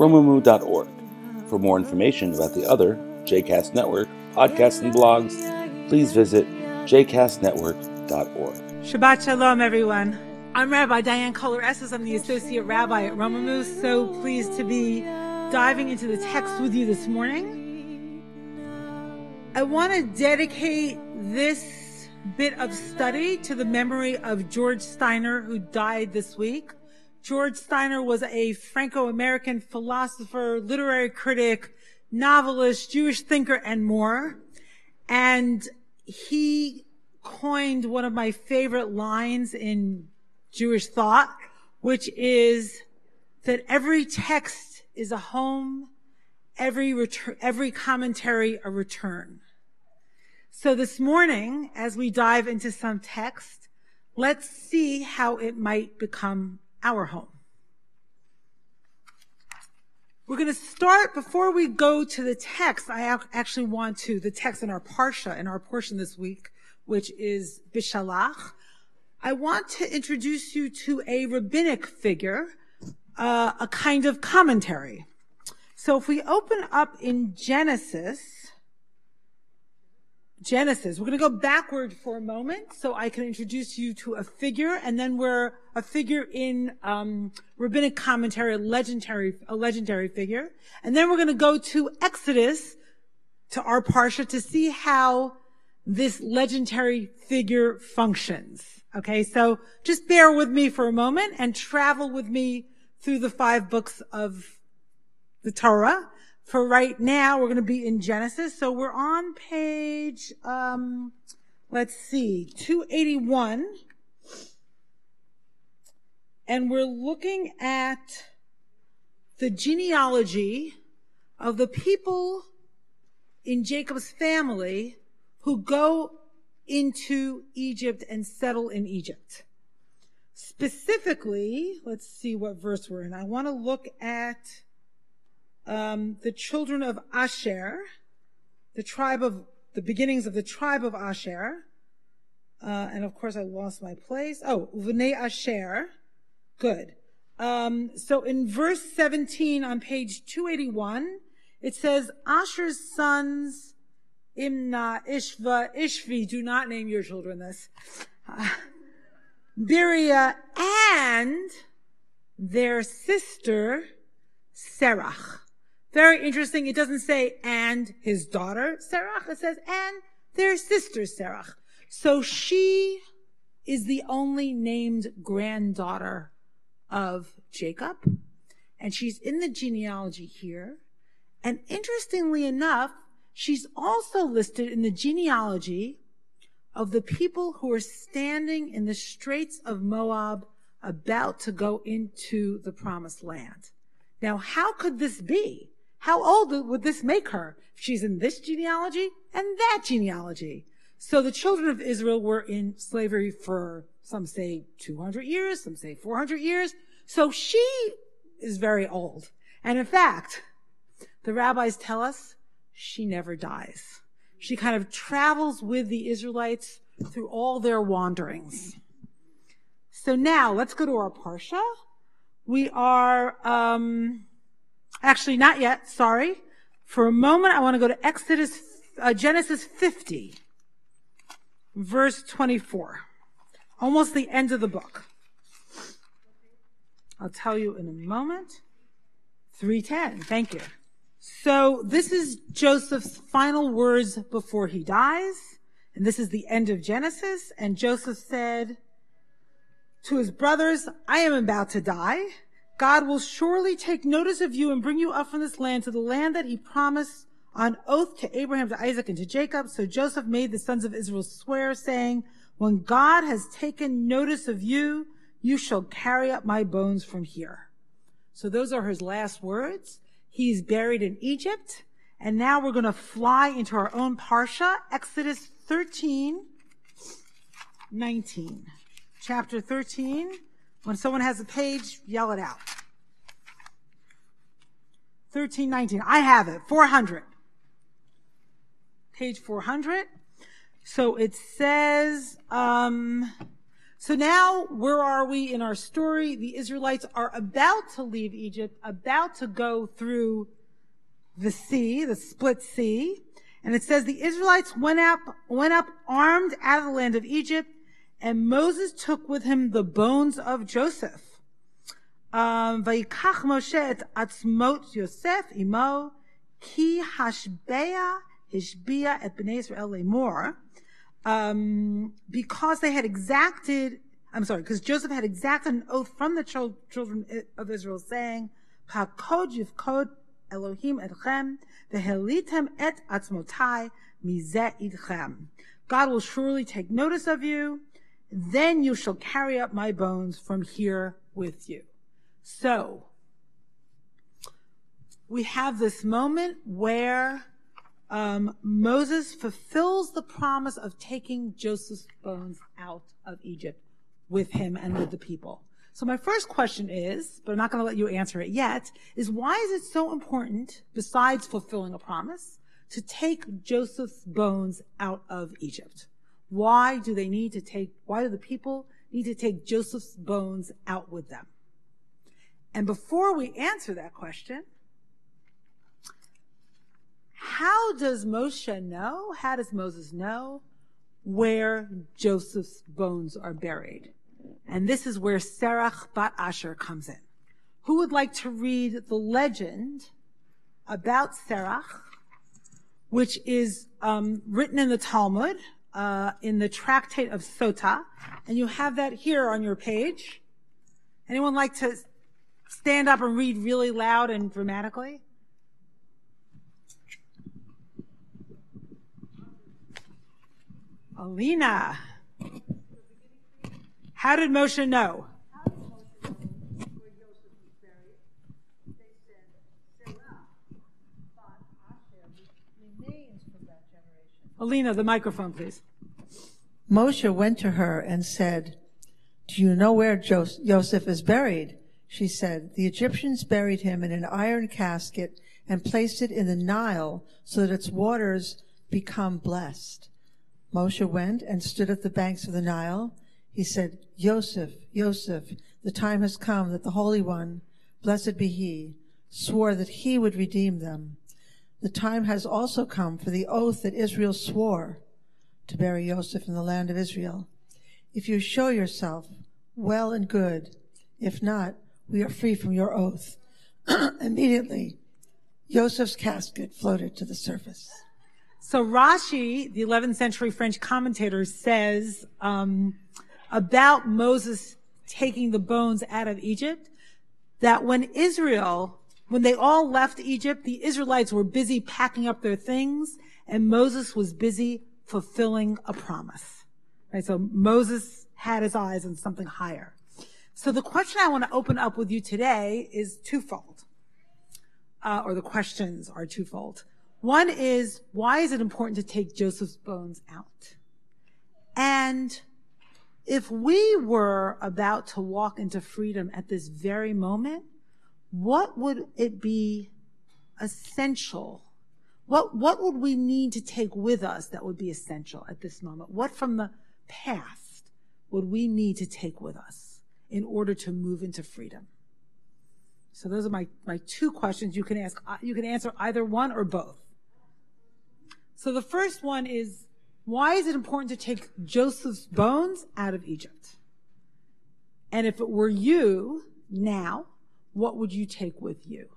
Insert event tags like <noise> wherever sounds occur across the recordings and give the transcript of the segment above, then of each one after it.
romemu.org. For more information about the other JCast Network podcasts and blogs, please visit jcastnetwork.org. Shabbat Shalom, everyone. I'm Rabbi Dianne Cohler-Esses. I'm the Associate Rabbi at Romemu. So pleased to be diving into the text with you this morning. I want to dedicate this bit of study to the memory of George Steiner, who died this week. George Steiner was a Franco-American philosopher, literary critic, novelist, Jewish thinker, and more. And he coined one of my favorite lines in Jewish thought, which is that every text is a home, every every commentary a return. So this morning, as we dive into some text, let's see how it might become our home. We're going to start before we go to the text. I actually want to the text in our parsha in our portion this week, which is Beshalach. I want to introduce you to a rabbinic figure, uh, a kind of commentary. So if we open up in Genesis, Genesis. We're going to go backward for a moment so I can introduce you to a figure, and then we're a figure in um, rabbinic commentary, a legendary, a legendary figure, and then we're going to go to Exodus, to our parsha, to see how this legendary figure functions. Okay, so just bear with me for a moment and travel with me through the five books of the Torah for right now, we're going to be in Genesis. So we're on page, um, let's see, 281. And we're looking at the genealogy of the people in Jacob's family who go into Egypt and settle in Egypt. Specifically, let's see what verse we're in. I want to look at um, the children of Asher, the tribe of the beginnings of the tribe of Asher. Uh, and of course, I lost my place. Oh, Uvnei Asher. Good. Um, so in verse 17 on page 281, it says, Asher's sons, Imna, Ishva, Ishvi, do not name your children this. <laughs> Biria, and their sister, Serach. Very interesting. It doesn't say and his daughter Serach. It says and their sister Serach. So she is the only named granddaughter of Jacob. And she's in the genealogy here. And interestingly enough, she's also listed in the genealogy of the people who are standing in the straits of Moab about to go into the promised land. Now, how could this be? How old would this make her? If she's in this genealogy and that genealogy. So the children of Israel were in slavery for some say 200 years, some say 400 years. So she is very old. And in fact, the rabbis tell us she never dies. She kind of travels with the Israelites through all their wanderings. So now let's go to our Parsha. We are, um, Actually, not yet. Sorry. For a moment, I want to go to Exodus, uh, Genesis 50, verse 24. Almost the end of the book. I'll tell you in a moment. 310. Thank you. So this is Joseph's final words before he dies. And this is the end of Genesis. And Joseph said to his brothers, I am about to die. God will surely take notice of you and bring you up from this land to the land that he promised on oath to Abraham, to Isaac, and to Jacob. So Joseph made the sons of Israel swear, saying, When God has taken notice of you, you shall carry up my bones from here. So those are his last words. He's buried in Egypt. And now we're going to fly into our own Parsha, Exodus 13, 19. Chapter 13. When someone has a page, yell it out. 1319. I have it. 400. Page 400. So it says, um, so now where are we in our story? The Israelites are about to leave Egypt, about to go through the sea, the split sea. And it says the Israelites went up, went up armed out of the land of Egypt, and Moses took with him the bones of Joseph ויקח משה את עצמות יוסף עמו, כי השבע השביע את בני ישראל לאמור, um, because they had exacted, I'm sorry, because Joseph had exacted an oath from the children of Israel saying, Pakod yivkod Elohim etchem, vehelitem et atzmotai mizeh idchem. God will surely take notice of you, then you shall carry up my bones from here with you. So, we have this moment where um, Moses fulfills the promise of taking Joseph's bones out of Egypt with him and with the people. So my first question is, but I'm not going to let you answer it yet, is why is it so important, besides fulfilling a promise, to take Joseph's bones out of Egypt? Why do they need to take, why do the people need to take Joseph's bones out with them? And before we answer that question, how does Moshe know? How does Moses know where Joseph's bones are buried? And this is where Serach Bat Asher comes in. Who would like to read the legend about Serach, which is um, written in the Talmud, uh, in the Tractate of Sota, and you have that here on your page. Anyone like to stand up and read really loud and dramatically? Alina. How did Moshe know? Alina, the microphone, please. Moshe went to her and said, Do you know where Joseph is buried? She said, The Egyptians buried him in an iron casket and placed it in the Nile so that its waters become blessed. Moshe went and stood at the banks of the Nile. He said, Joseph, Joseph, the time has come that the Holy One, blessed be he, swore that he would redeem them. The time has also come for the oath that Israel swore to bury Joseph in the land of Israel. If you show yourself well and good, if not, we are free from your oath. <clears throat> Immediately, Joseph's casket floated to the surface. So Rashi, the 11th century French commentator, says um, about Moses taking the bones out of Egypt that when Israel, when they all left Egypt, the Israelites were busy packing up their things, and Moses was busy fulfilling a promise. Right? So Moses had his eyes on something higher. So the question I want to open up with you today is twofold, uh, or the questions are twofold. One is, why is it important to take Joseph's bones out? And if we were about to walk into freedom at this very moment, what would it be essential? What, what would we need to take with us that would be essential at this moment? What from the past would we need to take with us? In order to move into freedom? So those are my, my two questions. You can ask, uh, you can answer either one or both. So the first one is, why is it important to take Joseph's bones out of Egypt? And if it were you now, what would you take with you?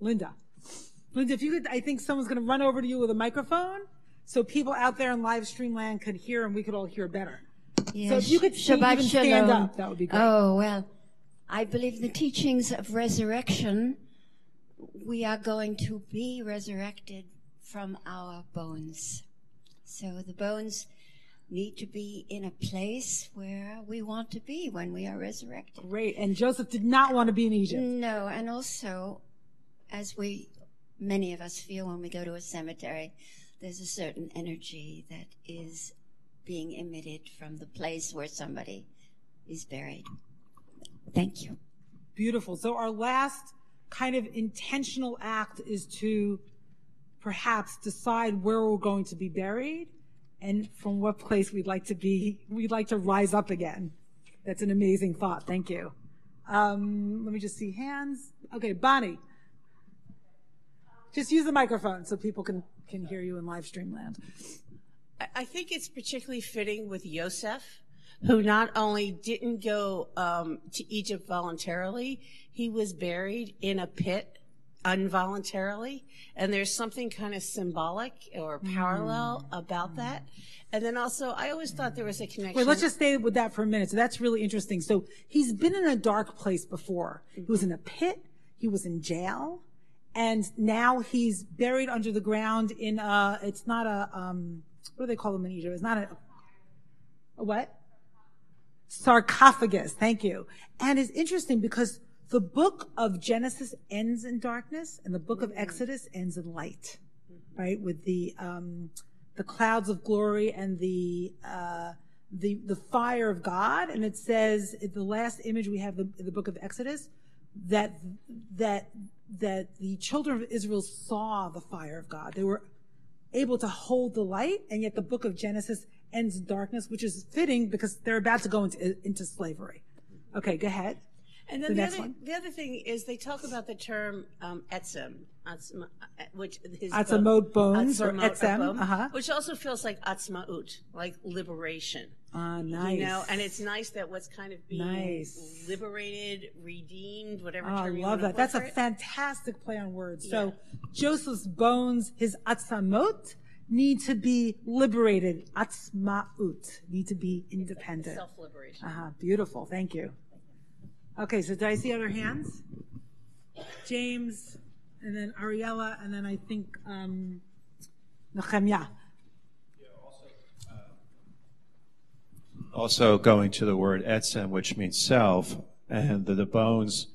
Linda. Linda, if you could, I think someone's going to run over to you with a microphone so people out there in live stream land could hear and we could all hear better. So if you could Shabbat even stand shalom. up, that would be great. Oh, well, I believe the teachings of resurrection, we are going to be resurrected from our bones. So the bones need to be in a place where we want to be when we are resurrected. Great. And Joseph did not want to be in Egypt. No, and also, as we, many of us feel when we go to a cemetery, there's a certain energy that is being emitted from the place where somebody is buried. Thank you. Beautiful. So our last kind of intentional act is to perhaps decide where we're going to be buried and from what place we'd like to be, we'd like to rise up again. That's an amazing thought. Thank you. Um, let me just see hands. Okay, Bonnie. Just use the microphone so people can, can hear you in live stream land. I think it's particularly fitting with Yosef, who not only didn't go um, to Egypt voluntarily, he was buried in a pit involuntarily. And there's something kind of symbolic or parallel mm. about that. And then also, I always thought there was a connection. Wait, let's just stay with that for a minute. So that's really interesting. So he's been in a dark place before. He was in a pit. He was in jail and now he's buried under the ground in a, it's not a, um, what do they call them in Egypt? It's not a, a what? Sarcophagus. Thank you. And it's interesting because the book of Genesis ends in darkness and the book of Exodus ends in light, right? With the, um, the clouds of glory and the, uh, the, the fire of God. And it says, the last image we have in the book of Exodus, that, that that the children of Israel saw the fire of God. They were able to hold the light, and yet the book of Genesis ends in darkness, which is fitting because they're about to go into, into slavery. Okay, go ahead. And then the, the other, one. the other thing is they talk about the term um, etzem, which is atzamot bones or etzem, uh-huh. which also feels like atzmaut, like liberation. Ah, nice. You know, and it's nice that what's kind of being nice. liberated, redeemed, whatever oh, I love that. That's a it. fantastic play on words. Yeah. So Joseph's bones, his atzamot, need to be liberated. Atzmaut need to be independent. Self-liberation. Uh-huh. Beautiful. Thank you. Okay, so did I see other hands? James, and then Ariella, and then I think um, Nehemiah. also going to the word etzem, which means self, and the, the bones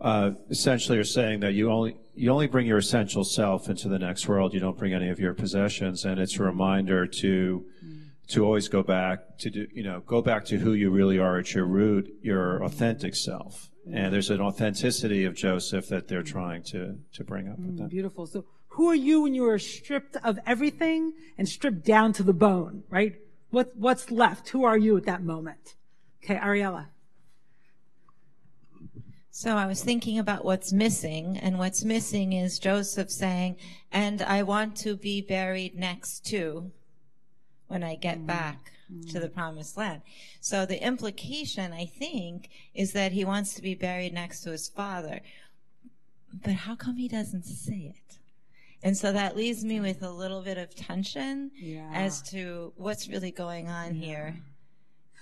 uh, essentially are saying that you only you only bring your essential self into the next world. You don't bring any of your possessions, and it's a reminder to to always go back to do you know go back to who you really are at your root, your authentic self. And there's an authenticity of Joseph that they're trying to to bring up. Mm, beautiful. So who are you when you are stripped of everything and stripped down to the bone, right? What, what's left? Who are you at that moment? Okay, Ariella. So I was thinking about what's missing, and what's missing is Joseph saying, and I want to be buried next to when I get mm. back mm. to the promised land. So the implication, I think, is that he wants to be buried next to his father. But how come he doesn't say it? And so that leaves me with a little bit of tension yeah. as to what's really going on yeah. here.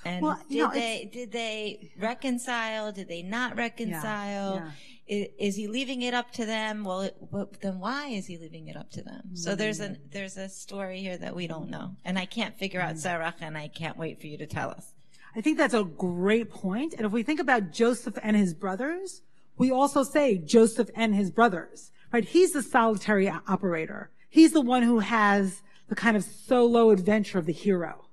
And well, did they did they reconcile? Did they not reconcile? Yeah. Is, he leaving it up to them? Well, it, well, then why is he leaving it up to them? Mm. So there's a there's a story here that we don't know, and I can't figure out Serach, and I can't wait for you to tell us. I think that's a great point. And if we think about Joseph and his brothers, we also say Joseph and his brothers right? He's the solitary operator. He's the one who has the kind of solo adventure of the hero.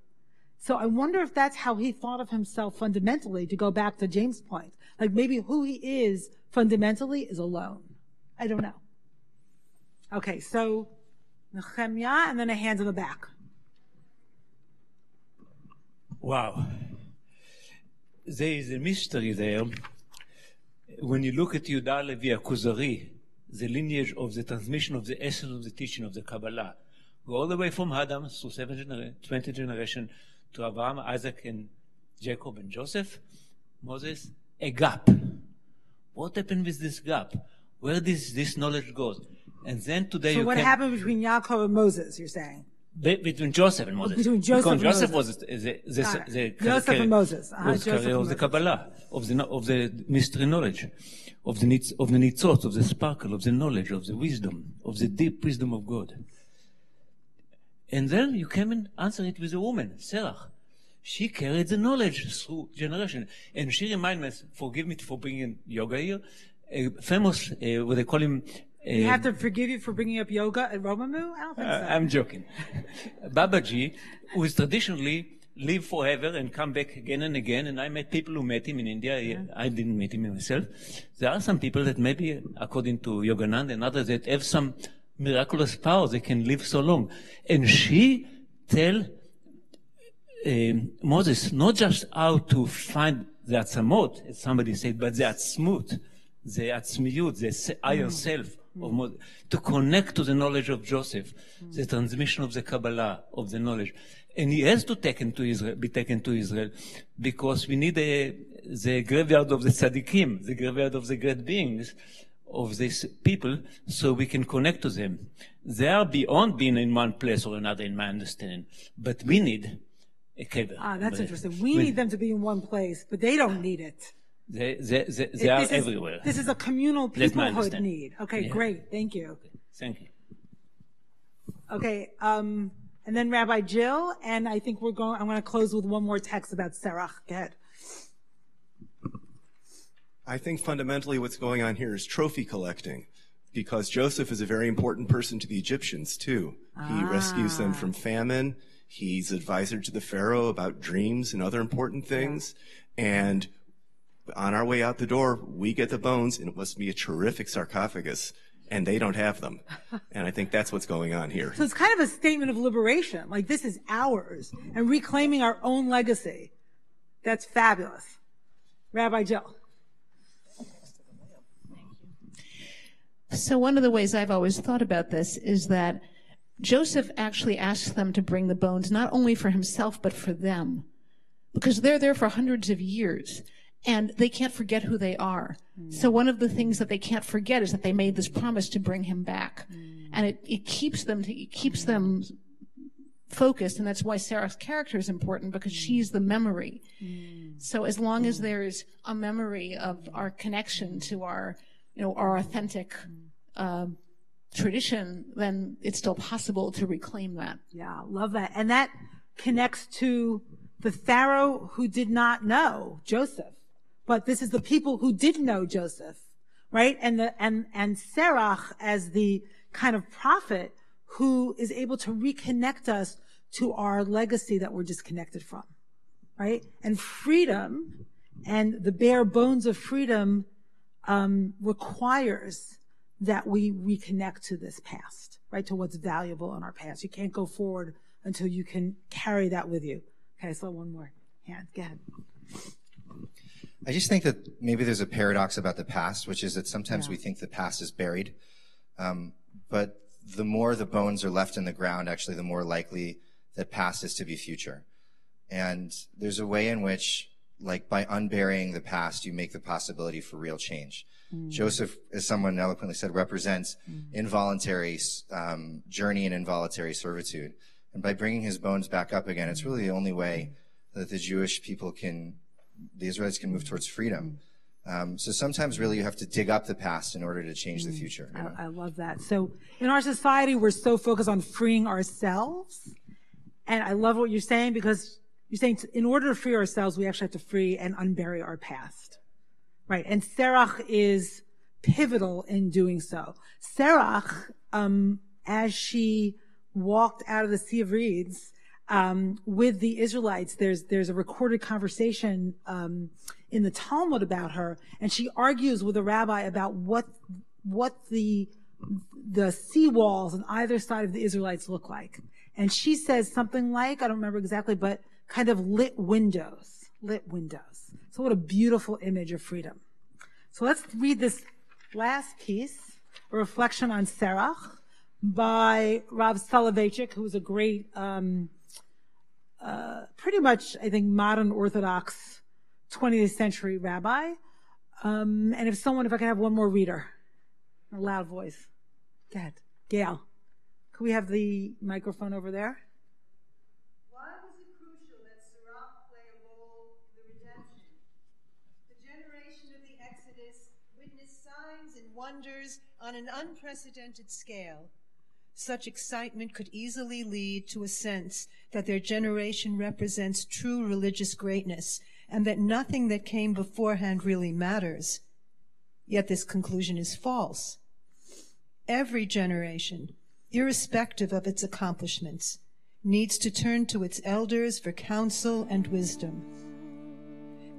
So I wonder if that's how he thought of himself fundamentally, to go back to James' point. Like maybe who he is fundamentally is alone. I don't know. Okay, so Nehemiah and then a hand in the back. Wow. There is a mystery there. When you look at Yudah Levi Akuzari, the lineage of the transmission of the essence of the teaching of the Kabbalah. Go all the way from Adam through seven genera- 20 generation to Abraham, Isaac, and Jacob and Joseph, Moses, a gap. What happened with this gap? Where this, this knowledge goes? And then today you so what can, happened between Yaakov and Moses, you're saying? Be, between Joseph and Moses. Between Joseph because and Joseph Moses. was the, the, the, the Joseph and Moses. Uh-huh. Was Joseph of the Kabbalah, of the, of the mystery knowledge of the, of the nitzot, of the sparkle, of the knowledge, of the wisdom, of the deep wisdom of God. And then you came and answered it with a woman, Serach. She carried the knowledge through generation. And she reminded me, forgive me for bringing yoga here, a famous, uh, what they call him, We have to forgive you for bringing up yoga at Romemu? I don't think so. Uh, I'm joking. <laughs> Babaji, who is traditionally live forever and come back again and again, and I met people who met him in India. I didn't meet him myself. There are some people that maybe, according to Yoganand and others, that have some miraculous power. They can live so long. And she tell um, Moses not just how to find the atzamot, as somebody said, but the atzmut, the atzmiyut, the higher self of Moses, to connect to the knowledge of Joseph, the transmission of the Kabbalah, of the knowledge. And he has to taken to Israel, be taken to Israel because we need a, the graveyard of the tzaddikim, the graveyard of the great beings of these people so we can connect to them. They are beyond being in one place or another in my understanding, but we need a kever. Ah, that's But interesting. We need them to be in one place, but they don't need it. They, they, they, they It- are this is- everywhere. This is a communal That's peoplehood need. Okay, Yeah. great. Thank you. Thank you. Okay, um, and then Rabbi Jill, and I think we're going, I'm going to close with one more text about Serach. Go ahead. I think fundamentally what's going on here is trophy collecting because Joseph is a very important person to the Egyptians too. He rescues them from famine. He's advisor to the Pharaoh about dreams and other important things. And on our way out the door, we get the bones and it must be a terrific sarcophagus and they don't have them. <laughs> And I think that's what's going on here. So it's kind of a statement of liberation. Like this is ours and reclaiming our own legacy. That's fabulous. Rabbi Jill. So one of the ways I've always thought about this is that Joseph actually asks them to bring the bones not only for himself but for them because they're there for hundreds of years and they can't forget who they are. Mm. So one of the things that they can't forget is that they made this promise to bring him back. Mm. And it, it keeps them it keeps them focused and that's why Serach's character is important because mm. she's the memory. So as long as there's a memory of our connection to our, you know, our authentic um, tradition, then it's still possible to reclaim that. Yeah, love that. And that connects to the Pharaoh who did not know Joseph. But this is the people who did know Joseph, right? And the, and, and Serach as the kind of prophet who is able to reconnect us to our legacy that we're disconnected from, right? And freedom and the bare bones of freedom, um, requires that we reconnect to this past, right? To what's valuable in our past. You can't go forward until you can carry that with you. Okay, so one more hand. Go ahead. I just think that maybe there's a paradox about the past, which is that sometimes Yeah. we think the past is buried. Um, but the more the bones are left in the ground, actually, the more likely that past is to be future. And there's a way in which, like by unburying the past, you make the possibility for real change. Mm. Joseph, as someone eloquently said, represents mm. involuntary um, journey and involuntary servitude. And by bringing his bones back up again, it's mm. really the only way that the Jewish people can, the Israelites can move towards freedom. Um, so sometimes really you have to dig up the past in order to change the future. you know? I, I love that. So in our society, we're so focused on freeing ourselves. And I love what you're saying because you're saying in order to free ourselves, we actually have to free and unbury our past. Right. And Serach is pivotal in doing so. Serach, um, as she walked out of the Sea of Reeds, um, with the Israelites, there's, there's a recorded conversation, um, in the Talmud about her, and she argues with a rabbi about what, what the, the sea walls on either side of the Israelites look like. And she says something like, I don't remember exactly, but kind of lit windows, lit windows. So what a beautiful image of freedom. So let's read this last piece, a reflection on Serach by Rav Soloveitchik, who's a great, um, uh, pretty much, I think, modern Orthodox 20th century rabbi. Um, and if someone, if I can have one more reader, a loud voice. Go ahead. Gail. Could we have the microphone over there? Why was it crucial that Serach play a role in the redemption? The generation of the Exodus witnessed signs and wonders on an unprecedented scale. Such excitement could easily lead to a sense that their generation represents true religious greatness and that nothing that came beforehand really matters. Yet this conclusion is false. Every generation, irrespective of its accomplishments, needs to turn to its elders for counsel and wisdom.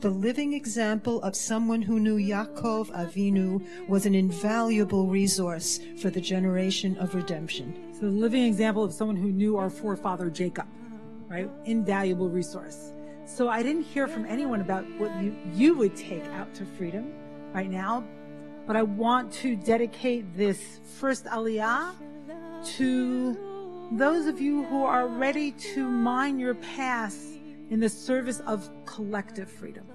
The living example of someone who knew Yaakov Avinu was an invaluable resource for the generation of redemption. So the living example of someone who knew our forefather Jacob, right? Invaluable resource. So I didn't hear from anyone about what you, you would take out to freedom right now, but I want to dedicate this first aliyah to those of you who are ready to mine your past in the service of collective freedom.